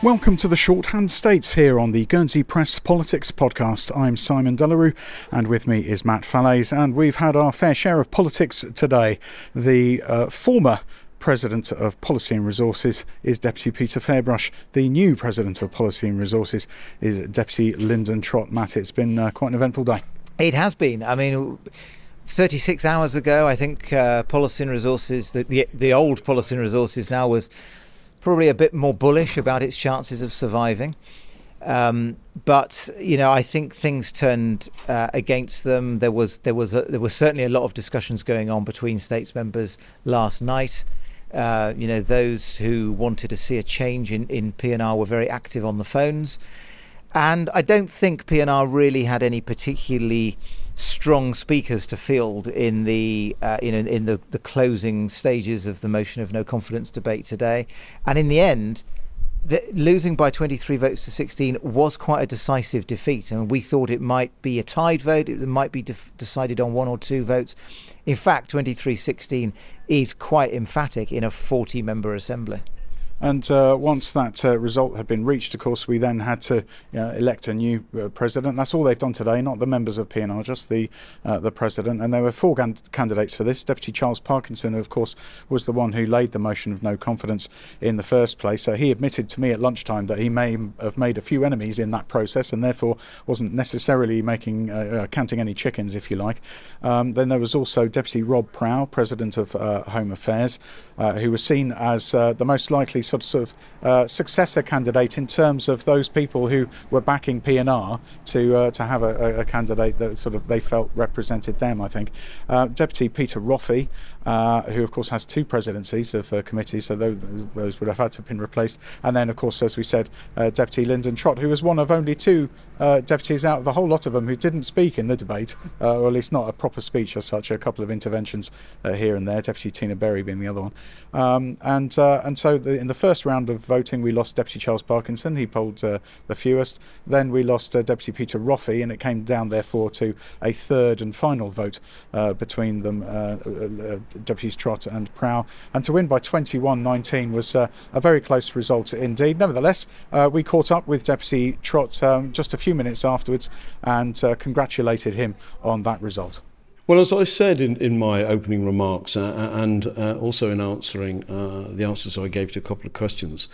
Welcome to the Shorthand States here on the Guernsey Press Politics Podcast. I'm Simon De La Rue, and with me is Matt Fallaize, and we've had our fair share of politics today. The uh, former President of Policy and Resources is Deputy Peter Ferbrache. The new President of Policy and Resources is Deputy Lyndon Trott. Matt, it's been uh, quite an eventful day. It has been. I mean, 36 hours ago, I think uh, Policy and Resources, the, the, the old Policy and Resources now was probably a bit more bullish about its chances of surviving. Um, but you know, I think things turned uh, against them. There was there was a, there was certainly a lot of discussions going on between states members last night. Uh, you know, those who wanted to see a change in in PNR were very active on the phones, and I don't think PNR really had any particularly strong speakers to field in the uh, in in the, the closing stages of the motion of no confidence debate today, and in the end, the, losing by 23 votes to 16 was quite a decisive defeat, and we thought it might be a tied vote. It might be decided on one or two votes. In fact, 23-16 is quite emphatic in a 40-member assembly. And uh, once that uh, result had been reached, of course, we then had to you know, elect a new uh, president. That's all they've done today, not the members of PNR, just the uh, the president. And there were four gan- candidates for this. Deputy Charles Parkinson, of course, was the one who laid the motion of no confidence in the first place. So he admitted to me at lunchtime that he may have made a few enemies in that process, and therefore wasn't necessarily making uh, uh, counting any chickens, if you like. Um, then there was also Deputy Rob Prow, president of Home Affairs, who was seen as the most likely sort of uh, successor candidate in terms of those people who were backing PNR to uh, to have a, a, candidate that sort of they felt represented them. I think uh, Deputy Peter Roffey, uh, who of course has two presidencies of uh, committees, so those, would have had to have been replaced. And then of course, as we said, uh, Deputy Lyndon Trott, who was one of only two deputies out of the whole lot of them who didn't speak in the debate, or at least not a proper speech as such. A couple of interventions here and there. Deputy Tina Bury being the other one, um, and and so the, in the first round of voting, we lost Deputy Charles Parkinson. He polled uh, the fewest. Then we lost uh, Deputy Peter Roffey, and it came down, therefore, to a third and final vote uh, between them, uh, uh, Deputies Trott and Prow. And to win by 21 19 was a very close result indeed. Nevertheless, we caught up with Deputy Trott um, just a few minutes afterwards and congratulated him on that result. Well, as I said in, in my opening remarks uh, uh, and uh, also in answering uh, the answers I gave to a couple of questions,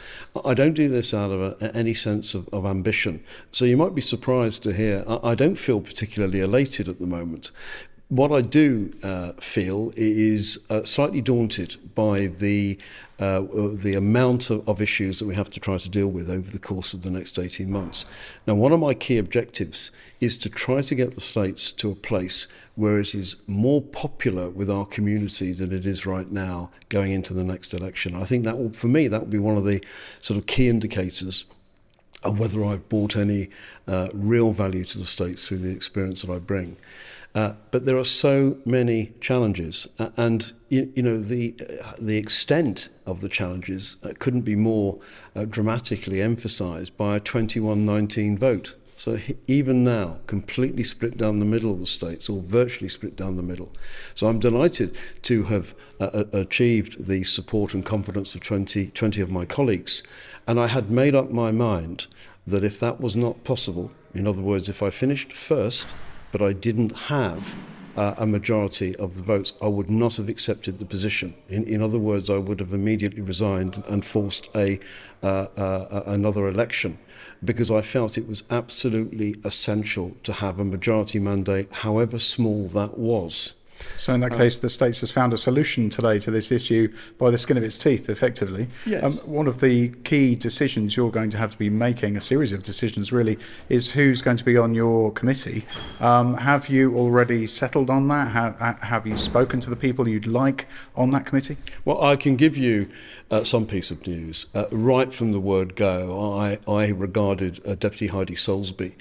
I don't do this out of a, any sense of, of, ambition. So you might be surprised to hear I, don't feel particularly elated at the moment. What I do uh, feel is uh, slightly daunted by the uh, the amount of, of, issues that we have to try to deal with over the course of the next 18 months. Now, one of my key objectives is to try to get the states to a place where it is more popular with our community than it is right now going into the next election. I think that will, for me, that will be one of the sort of key indicators of whether I've brought any uh, real value to the states through the experience that I bring. Uh, but there are so many challenges, uh, and you, you, know the uh, the extent of the challenges uh, couldn't be more uh, dramatically emphasised by a 21-19 vote. So even now, completely split down the middle of the states, or virtually split down the middle. So I'm delighted to have achieved the support and confidence of 20, 20 of my colleagues, and I had made up my mind that if that was not possible, in other words, if I finished first but I didn't have uh, a majority of the votes, I would not have accepted the position. In, in other words, I would have immediately resigned and forced a, uh, uh, another election because I felt it was absolutely essential to have a majority mandate, however small that was. So in that um, case, the states has found a solution today to this issue by the skin of its teeth, effectively. Yes. Um, one of the key decisions you're going to have to be making, a series of decisions really, is who's going to be on your committee. Um, have you already settled on that? Have, have you spoken to the people you'd like on that committee? Well, I can give you uh, some piece of news. Uh, right from the word go, I, I regarded uh, Deputy Heidi Soulsby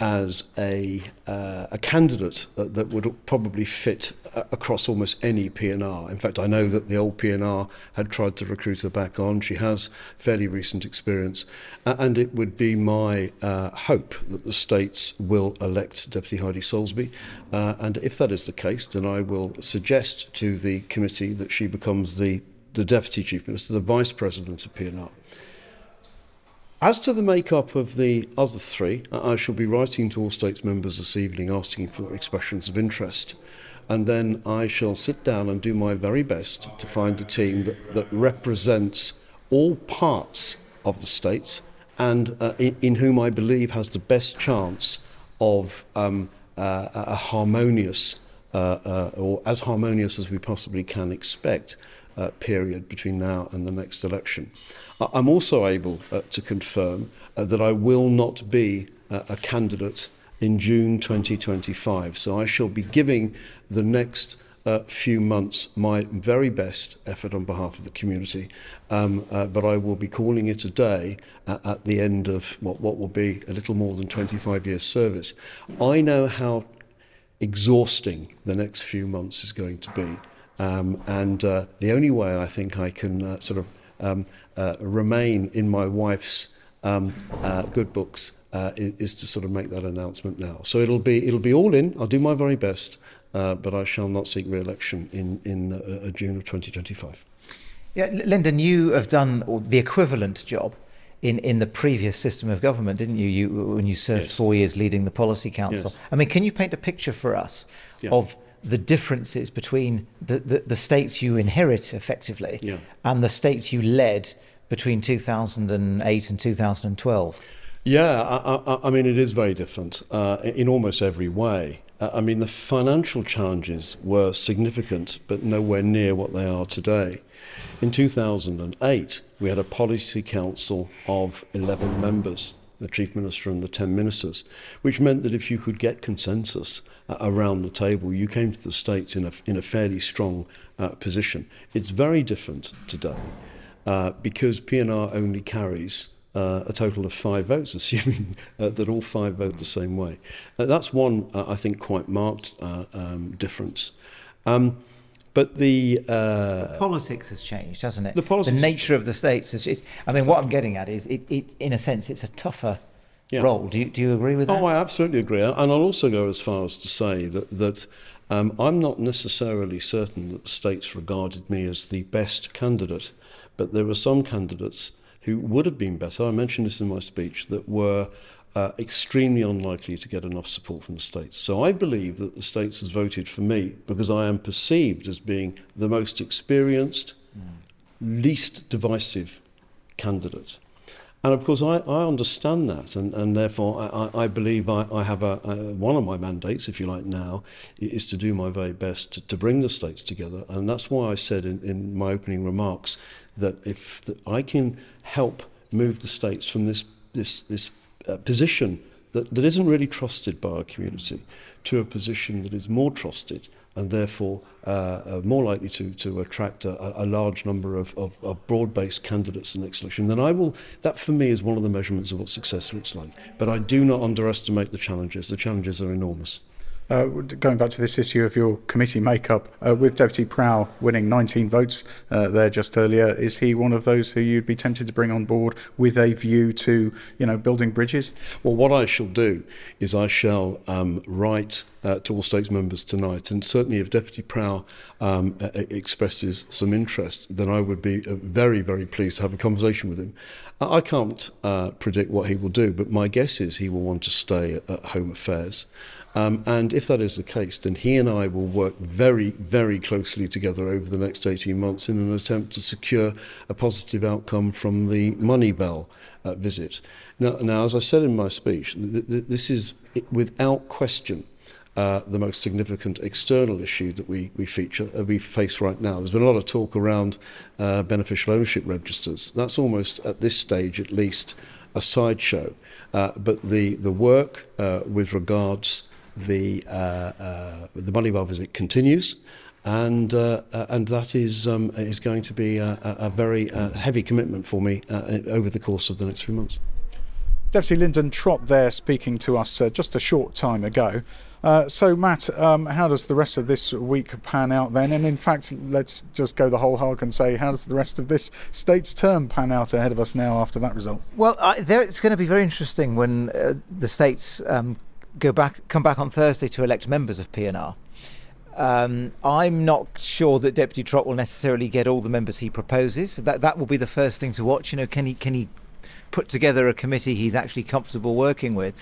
as a, uh, a candidate that, that would probably fit across almost any PNR. In fact, I know that the old PNR had tried to recruit her back on. She has fairly recent experience, and it would be my uh, hope that the states will elect Deputy Heidi Soulsby. Uh, and if that is the case, then I will suggest to the committee that she becomes the, the Deputy Chief Minister, the Vice President of PNR. As to the makeup of the other three, I shall be writing to all states members this evening asking for expressions of interest. And then I shall sit down and do my very best to find a team that, that represents all parts of the states and uh, in, in, whom I believe has the best chance of um, uh, a harmonious, or as harmonious as we possibly can expect, uh, period between now and the next election. I'm also able uh, to confirm uh, that I will not be uh, a candidate in June 2025. So I shall be giving the next uh, few months my very best effort on behalf of the community. Um, uh, but I will be calling it a day at, at the end of what, what will be a little more than 25 years service. I know how exhausting the next few months is going to be. Um, and uh, the only way I think I can uh, sort of um, uh, remain in my wife's um, uh, good books uh, is, is, to sort of make that announcement now. So it'll be it'll be all in. I'll do my very best, uh, but I shall not seek re-election in in June of 2025. Yeah, Lyndon, you have done the equivalent job in, in the previous system of government, didn't you? You when you served yes. four years leading the policy council. Yes. I mean, can you paint a picture for us yeah. of the differences between the, the, the states you inherit effectively yeah. and the states you led between 2008 and 2012? Yeah, I, I, I mean, it is very different uh, in almost every way. Uh, I mean, the financial challenges were significant, but nowhere near what they are today. In 2008, we had a policy council of 11 members the chief minister and the 10 ministers, which meant that if you could get consensus uh, around the table, you came to the States in a, in a fairly strong uh, position. It's very different today uh, because PNR only carries uh, a total of five votes, assuming uh, that all five vote the same way. Uh, that's one, uh, I think, quite marked uh, um, difference. Um, but the, uh, politics has changed, hasn't it? The, politics the nature of the states has. It's, I mean, what I'm getting at is, it, it, in a sense, it's a tougher yeah. role. Do you, do you agree with that? Oh, I absolutely agree. And I'll also go as far as to say that that um, I'm not necessarily certain that the states regarded me as the best candidate, but there were some candidates who would have been better. I mentioned this in my speech that were uh, extremely unlikely to get enough support from the states. So I believe that the states has voted for me because I am perceived as being the most experienced, mm. least divisive candidate. And of course, I, I understand that, and, and therefore I, I believe I, I have a, a, one of my mandates, if you like, now is to do my very best to, to bring the states together. And that's why I said in, in my opening remarks that if the, I can help move the states from this, this, this uh, position that, that isn't really trusted by our community to a position that is more trusted and therefore uh, uh, more likely to, to attract a, a large number of, of, of broad-based candidates in the next election, then I will, that for me is one of the measurements of what success looks like. But I do not underestimate the challenges. The challenges are enormous. Uh, going back to this issue of your committee makeup, uh, with Deputy Prow winning 19 votes uh, there just earlier, is he one of those who you'd be tempted to bring on board with a view to, you know, building bridges? Well, what I shall do is I shall um, write uh, to all states members tonight, and certainly if Deputy Prow um, expresses some interest, then I would be uh, very, very pleased to have a conversation with him. I can't uh, predict what he will do, but my guess is he will want to stay at, at Home Affairs. Um, and if that is the case, then he and I will work very, very closely together over the next 18 months in an attempt to secure a positive outcome from the Moneyval uh, visit. Now, now, as I said in my speech, th- th- this is without question uh, the most significant external issue that we, we feature, uh, we face right now. There's been a lot of talk around uh, beneficial ownership registers. That's almost, at this stage at least, a sideshow. Uh, but the, the work uh, with regards the uh, uh, the Moneyval visit continues, and uh, and that is um, is going to be a, a very heavy commitment for me over the course of the next few months. Deputy Lyndon Trott there speaking to us just a short time ago. Uh, so, Matt, um, how does the rest of this week pan out then? And in fact, let's just go the whole hog and say, how does the rest of this state's term pan out ahead of us now after that result? Well, there, it's going to be very interesting when uh, the states um, go back, come back on Thursday to elect members of PNR. Um, I'm not sure that Deputy Trott will necessarily get all the members he proposes. That that will be the first thing to watch. You know, can he can he put together a committee he's actually comfortable working with.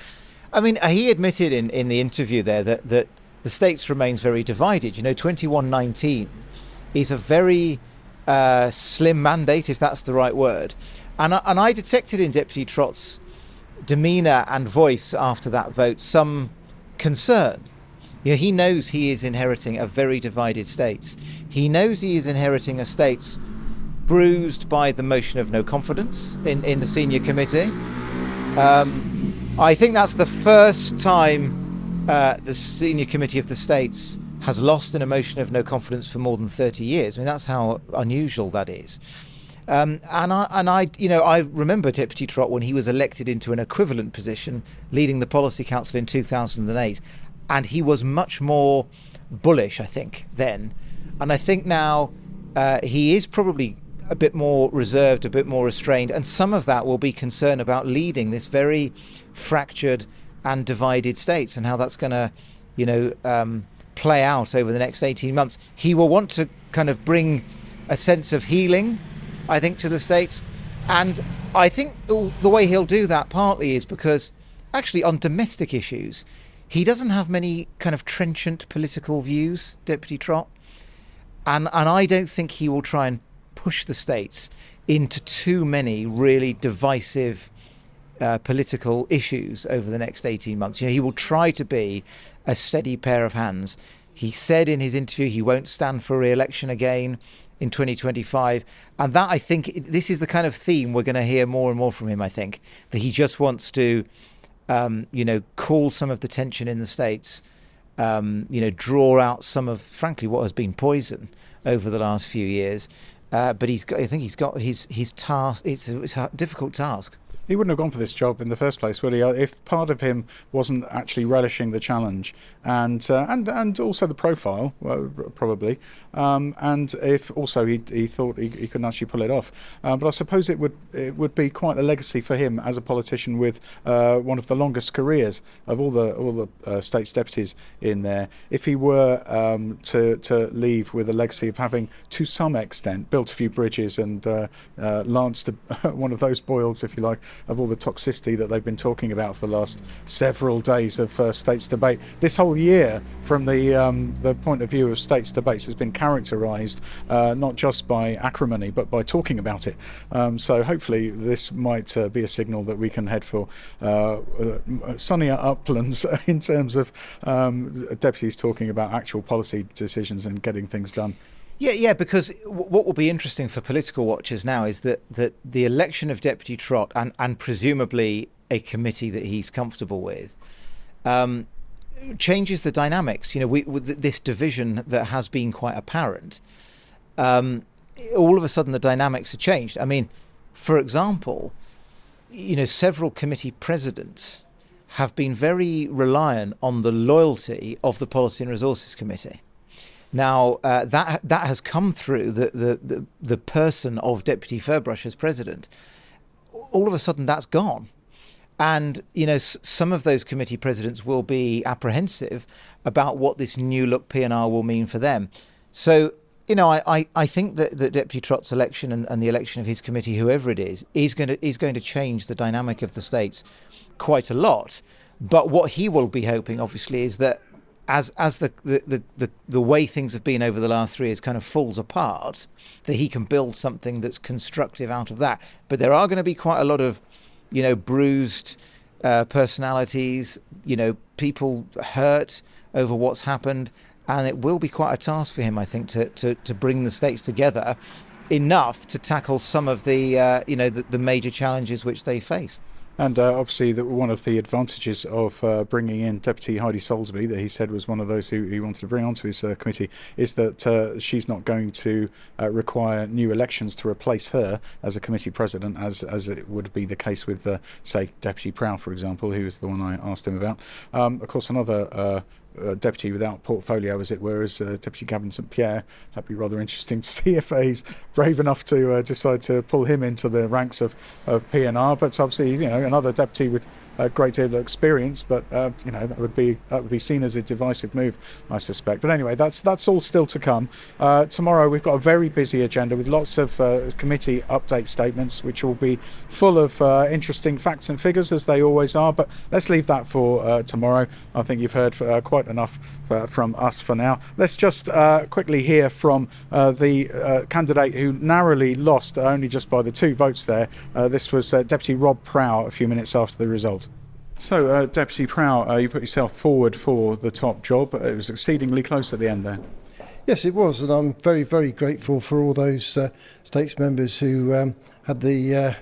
I mean, he admitted in, in the interview there that, that the states remains very divided. You know, 2119 is a very uh, slim mandate, if that's the right word. And I, and I detected in Deputy Trott's demeanour and voice after that vote some concern. You know, he knows he is inheriting a very divided states. He knows he is inheriting a states bruised by the motion of no confidence in, in the senior committee. Um, I think that's the first time uh, the senior committee of the states has lost in a motion of no confidence for more than 30 years. I mean, that's how unusual that is. Um, and I, and I, you know, I remember Deputy Trott when he was elected into an equivalent position, leading the Policy Council in 2008, and he was much more bullish, I think, then. And I think now uh, he is probably a bit more reserved, a bit more restrained, and some of that will be concern about leading this very fractured and divided states and how that's going to, you know, um, play out over the next 18 months. He will want to kind of bring a sense of healing, I think, to the states. And I think the way he'll do that partly is because actually on domestic issues, he doesn't have many kind of trenchant political views, Deputy Trott. And, and I don't think he will try and push the states into too many really divisive uh, political issues over the next 18 months. You know, he will try to be a steady pair of hands. He said in his interview he won't stand for re-election again in 2025, and that I think this is the kind of theme we're going to hear more and more from him. I think that he just wants to, um, you know, cool some of the tension in the states, um, you know, draw out some of, frankly, what has been poison over the last few years. Uh, but he's got, I think he's got his his task. It's a, it's a difficult task he wouldn't have gone for this job in the first place, would he? Uh, if part of him wasn't actually relishing the challenge and uh, and and also the profile, well, probably, um, and if also he, he thought he, he couldn't actually pull it off. Uh, but I suppose it would it would be quite a legacy for him as a politician with uh, one of the longest careers of all the all the uh, state's deputies in there. If he were um, to to leave with a legacy of having, to some extent, built a few bridges and uh, lanced a, one of those boils, if you like, of all the toxicity that they've been talking about for the last several days of uh, states debate. This whole year, from the um, the point of view of states debates, has been characterised uh, not just by acrimony but by talking about it. Um, so hopefully, this might uh, be a signal that we can head for uh, uh, sunnier uplands in terms of um, deputies talking about actual policy decisions and getting things done. Yeah, yeah, because what will be interesting for political watchers now is that, that the election of Deputy Trott and, and presumably a committee that he's comfortable with um, changes the dynamics. You know, we, this division that has been quite apparent, um, all of a sudden the dynamics are changed. I mean, for example, you know, several committee presidents have been very reliant on the loyalty of the Policy and Resources Committee. Now uh, that that has come through the, the, the the person of Deputy Ferbrache as president. All of a sudden, that's gone, and you know s- some of those committee presidents will be apprehensive about what this new look PNR will mean for them. So you know, I, I, I think that, that Deputy Trott's election and, and the election of his committee, whoever it is, is going to is going to change the dynamic of the states quite a lot. But what he will be hoping, obviously, is that as as the, the, the, the, way things have been over the last three years kind of falls apart, that he can build something that's constructive out of that. But there are going to be quite a lot of, you know, bruised uh, personalities, you know, people hurt over what's happened, and it will be quite a task for him, I think, to to, to bring the states together enough to tackle some of the uh, you know the, the major challenges which they face. And uh, obviously, one of the advantages of uh, bringing in Deputy Heidi Soulsby, that he said was one of those who he wanted to bring onto his uh, committee, is that uh, she's not going to uh, require new elections to replace her as a committee president, as as it would be the case with, uh, say, Deputy Prow, for example, who was the one I asked him about. Um, of course, another uh, deputy without portfolio, as it were, as uh, Deputy Gavin St Pierre. That'd be rather interesting to see if he's brave enough to uh, decide to pull him into the ranks of, of PNR. But obviously, you know, another deputy with a great deal of experience, but uh, you know that would be that would be seen as a divisive move, I suspect. But anyway, that's that's all still to come. Uh, tomorrow we've got a very busy agenda with lots of uh, committee update statements, which will be full of uh, interesting facts and figures as they always are. But let's leave that for uh, tomorrow. I think you've heard uh, quite enough from us for now. Let's just quickly hear from the candidate who narrowly lost, only just by the two votes there. this was Deputy Rob Prow a few minutes after the result. So, uh, Deputy Prow, uh, you put yourself forward for the top job. It was exceedingly close at the end there. Yes, it was, and I'm very, very grateful for all those uh, stakes members who um, had the, uh,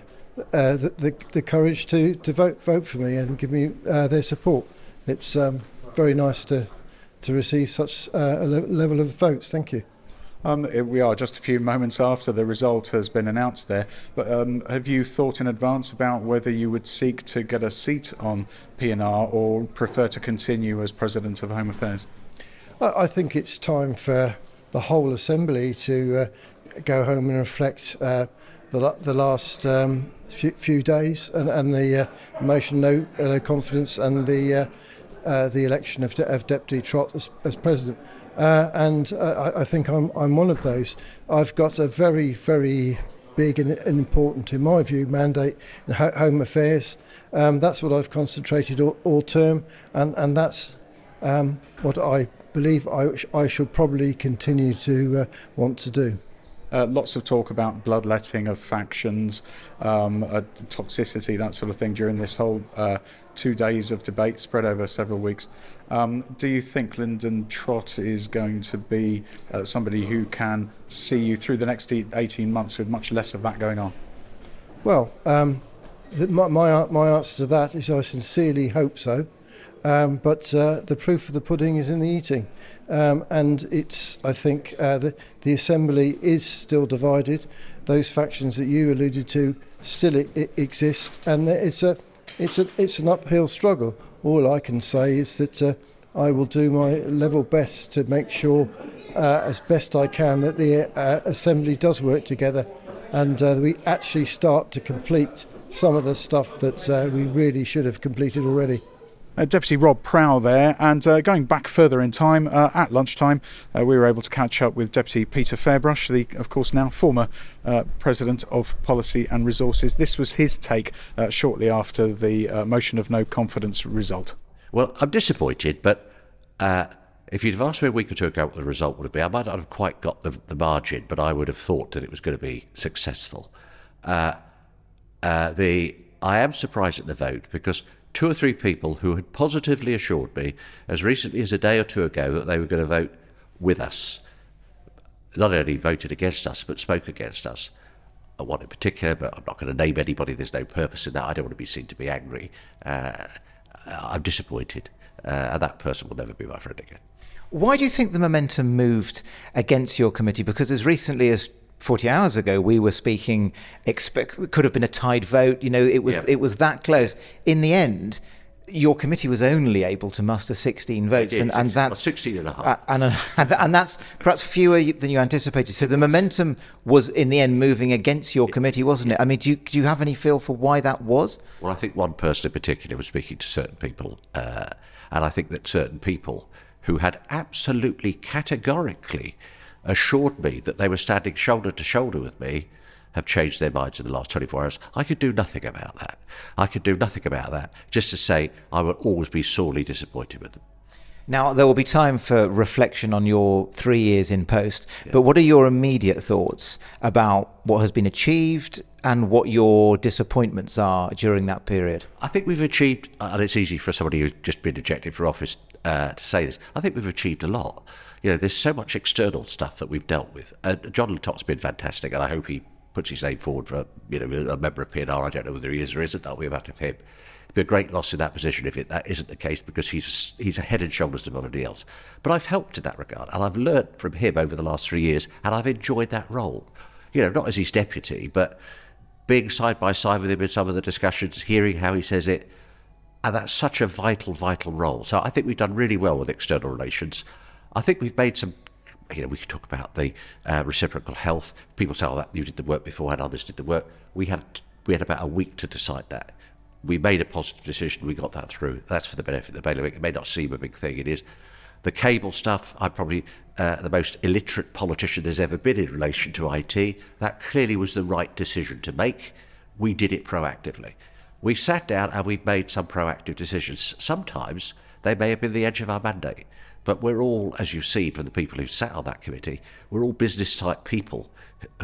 uh, the, the, the courage to, to vote vote for me and give me uh, their support. It's um, very nice to to receive such a level of votes. Thank you. Um, we are just a few moments after the result has been announced there, but um, have you thought in advance about whether you would seek to get a seat on PNR or prefer to continue as President of Home Affairs? I think it's time for the whole Assembly to uh, go home and reflect uh, the, the last um, few, few, days and, and the uh, motion no, no confidence and the, uh, uh, the election of, of Deputy Trott as, as President. Uh, and uh, I, I, think I'm, I'm one of those. I've got a very, very big and, important, in my view, mandate in ho- home affairs. Um, that's what I've concentrated all, all term, and, and that's um, what I believe I, I should probably continue to uh, want to do. Uh, lots of talk about bloodletting of factions, um, uh, toxicity, that sort of thing during this whole uh, two days of debate spread over several weeks. Um, do you think Lyndon Trott is going to be uh, somebody who can see you through the next 18 months with much less of that going on? Well, um, the, my, my, my answer to that is I sincerely hope so. Um, but uh, the proof of the pudding is in the eating. Um, and it's, I think, uh, the, the Assembly is still divided. Those factions that you alluded to still exist, and it's, a, it's, a, it's an uphill struggle. All I can say is that uh, I will do my level best to make sure, uh, as best I can, that the uh, Assembly does work together and uh, we actually start to complete some of the stuff that we really should have completed already. Uh, Deputy Rob Prow there. And uh, going back further in time, uh, at lunchtime, uh, we were able to catch up with Deputy Peter Ferbrache, the, of course, now former uh, President of Policy and Resources. This was his take uh, shortly after the motion of no confidence result. Well, I'm disappointed, but if you'd have asked me a week or two ago what the result would have been, I might not have quite got the, the margin, but I would have thought that it was going to be successful. the I am surprised at the vote because two or three people who had positively assured me as recently as a day or two ago that they were going to vote with us. Not only voted against us, but spoke against us. One in particular, but I'm not going to name anybody. There's no purpose in that. I don't want to be seen to be angry. Uh, I'm disappointed, uh, and that person will never be my friend again. Why do you think the momentum moved against your committee? Because as recently as 40 hours ago we were speaking expect could have been a tied vote you know it was yeah. it was that close. In the end your committee was only able to muster 16 votes and, and that's 16 and a half. and, and, and that's perhaps fewer than you anticipated. So the momentum was in the end moving against your committee wasn't it? I mean do you, do you have any feel for why that was? Well i think one person in particular was speaking to certain people uh, and i think that certain people who had absolutely categorically assured me that they were standing shoulder to shoulder with me have changed their minds in the last 24 hours. I could do nothing about that. I could do nothing about that. Just to say, I will always be sorely disappointed with them. Now, there will be time for reflection on your three years in post, yeah. but what are your immediate thoughts about what has been achieved and what your disappointments are during that period? I think we've achieved, and it's easy for somebody who's just been ejected for office uh, to say this, I think we've achieved a lot you know, there's so much external stuff that we've dealt with. Uh, John Le Tocq's been fantastic, and I hope he puts his name forward for you know a member of PNR. I don't know whether he is or isn't. That'll be about of him. It'd be a great loss in that position if it, that isn't the case because he's he's a head and shoulders above anybody else. But I've helped in that regard, and I've learnt from him over the last three years, and I've enjoyed that role. You know, not as his deputy, but being side by side with him in some of the discussions, hearing how he says it, and that's such a vital, vital role. So I think we've done really well with external relations. I think we've made some. You know, we could talk about the uh, reciprocal health. People say, "Oh, that you did the work before, and others did the work." We had we had about a week to decide that. we made a positive decision. We got that through. That's for the benefit of the bailiwick. It may not seem a big thing. It is. The cable stuff, I'm probably uh, the most illiterate politician there's ever been in relation to IT. That clearly was the right decision to make. We did it proactively. We've sat down and we've made some proactive decisions. Sometimes they may have been the edge of our mandate, but we're all, as you've seen from the people who sat on that committee, we're all business type people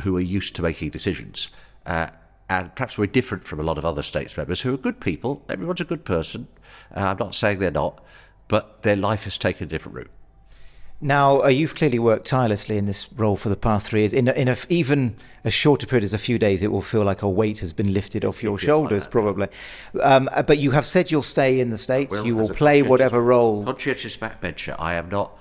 who are used to making decisions. Uh, and perhaps we're different from a lot of other states members who are good people. Everyone's a good person. Uh, I'm not saying they're not, but their life has taken a different route. Now, uh, you've clearly worked tirelessly in this role for the past three years. In, a, in a, even a shorter period as a few days, it will feel like a weight has been lifted off your shoulders, like probably. Um, uh, but you have said you'll stay in the States. You will play whatever role. Conscientious backbencher. I am not.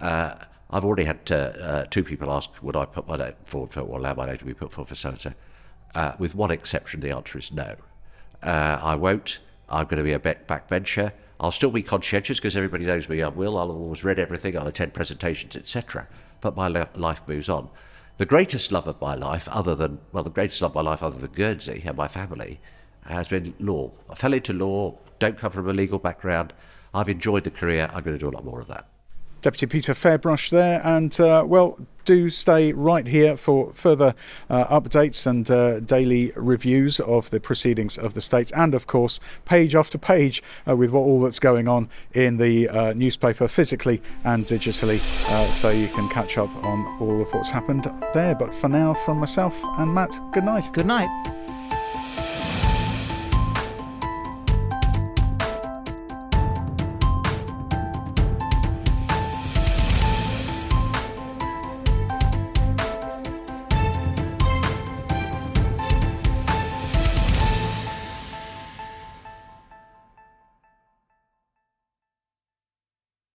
Uh, I've already had uh, uh, two people ask, would I put my name forward for, or allow my name to be put forward for so and so? With one exception, the answer is no. Uh, I won't. I'm going to be a backbencher. I'll still be conscientious because everybody knows me. I will. I'll always read everything. I'll attend presentations, etc. But my life moves on. The greatest love of my life, other than well, the greatest love of my life, other than Guernsey and my family, has been law. I fell into law. Don't come from a legal background. I've enjoyed the career. I'm going to do a lot more of that. Deputy Peter Ferbrache there. And, uh, well, do stay right here for further uh, updates and uh, daily reviews of the proceedings of the states, and of course, page after page uh, with what all that's going on in the uh, newspaper physically and digitally, uh, so you can catch up on all of what's happened there. But for now, from myself and Matt, good night. Good night.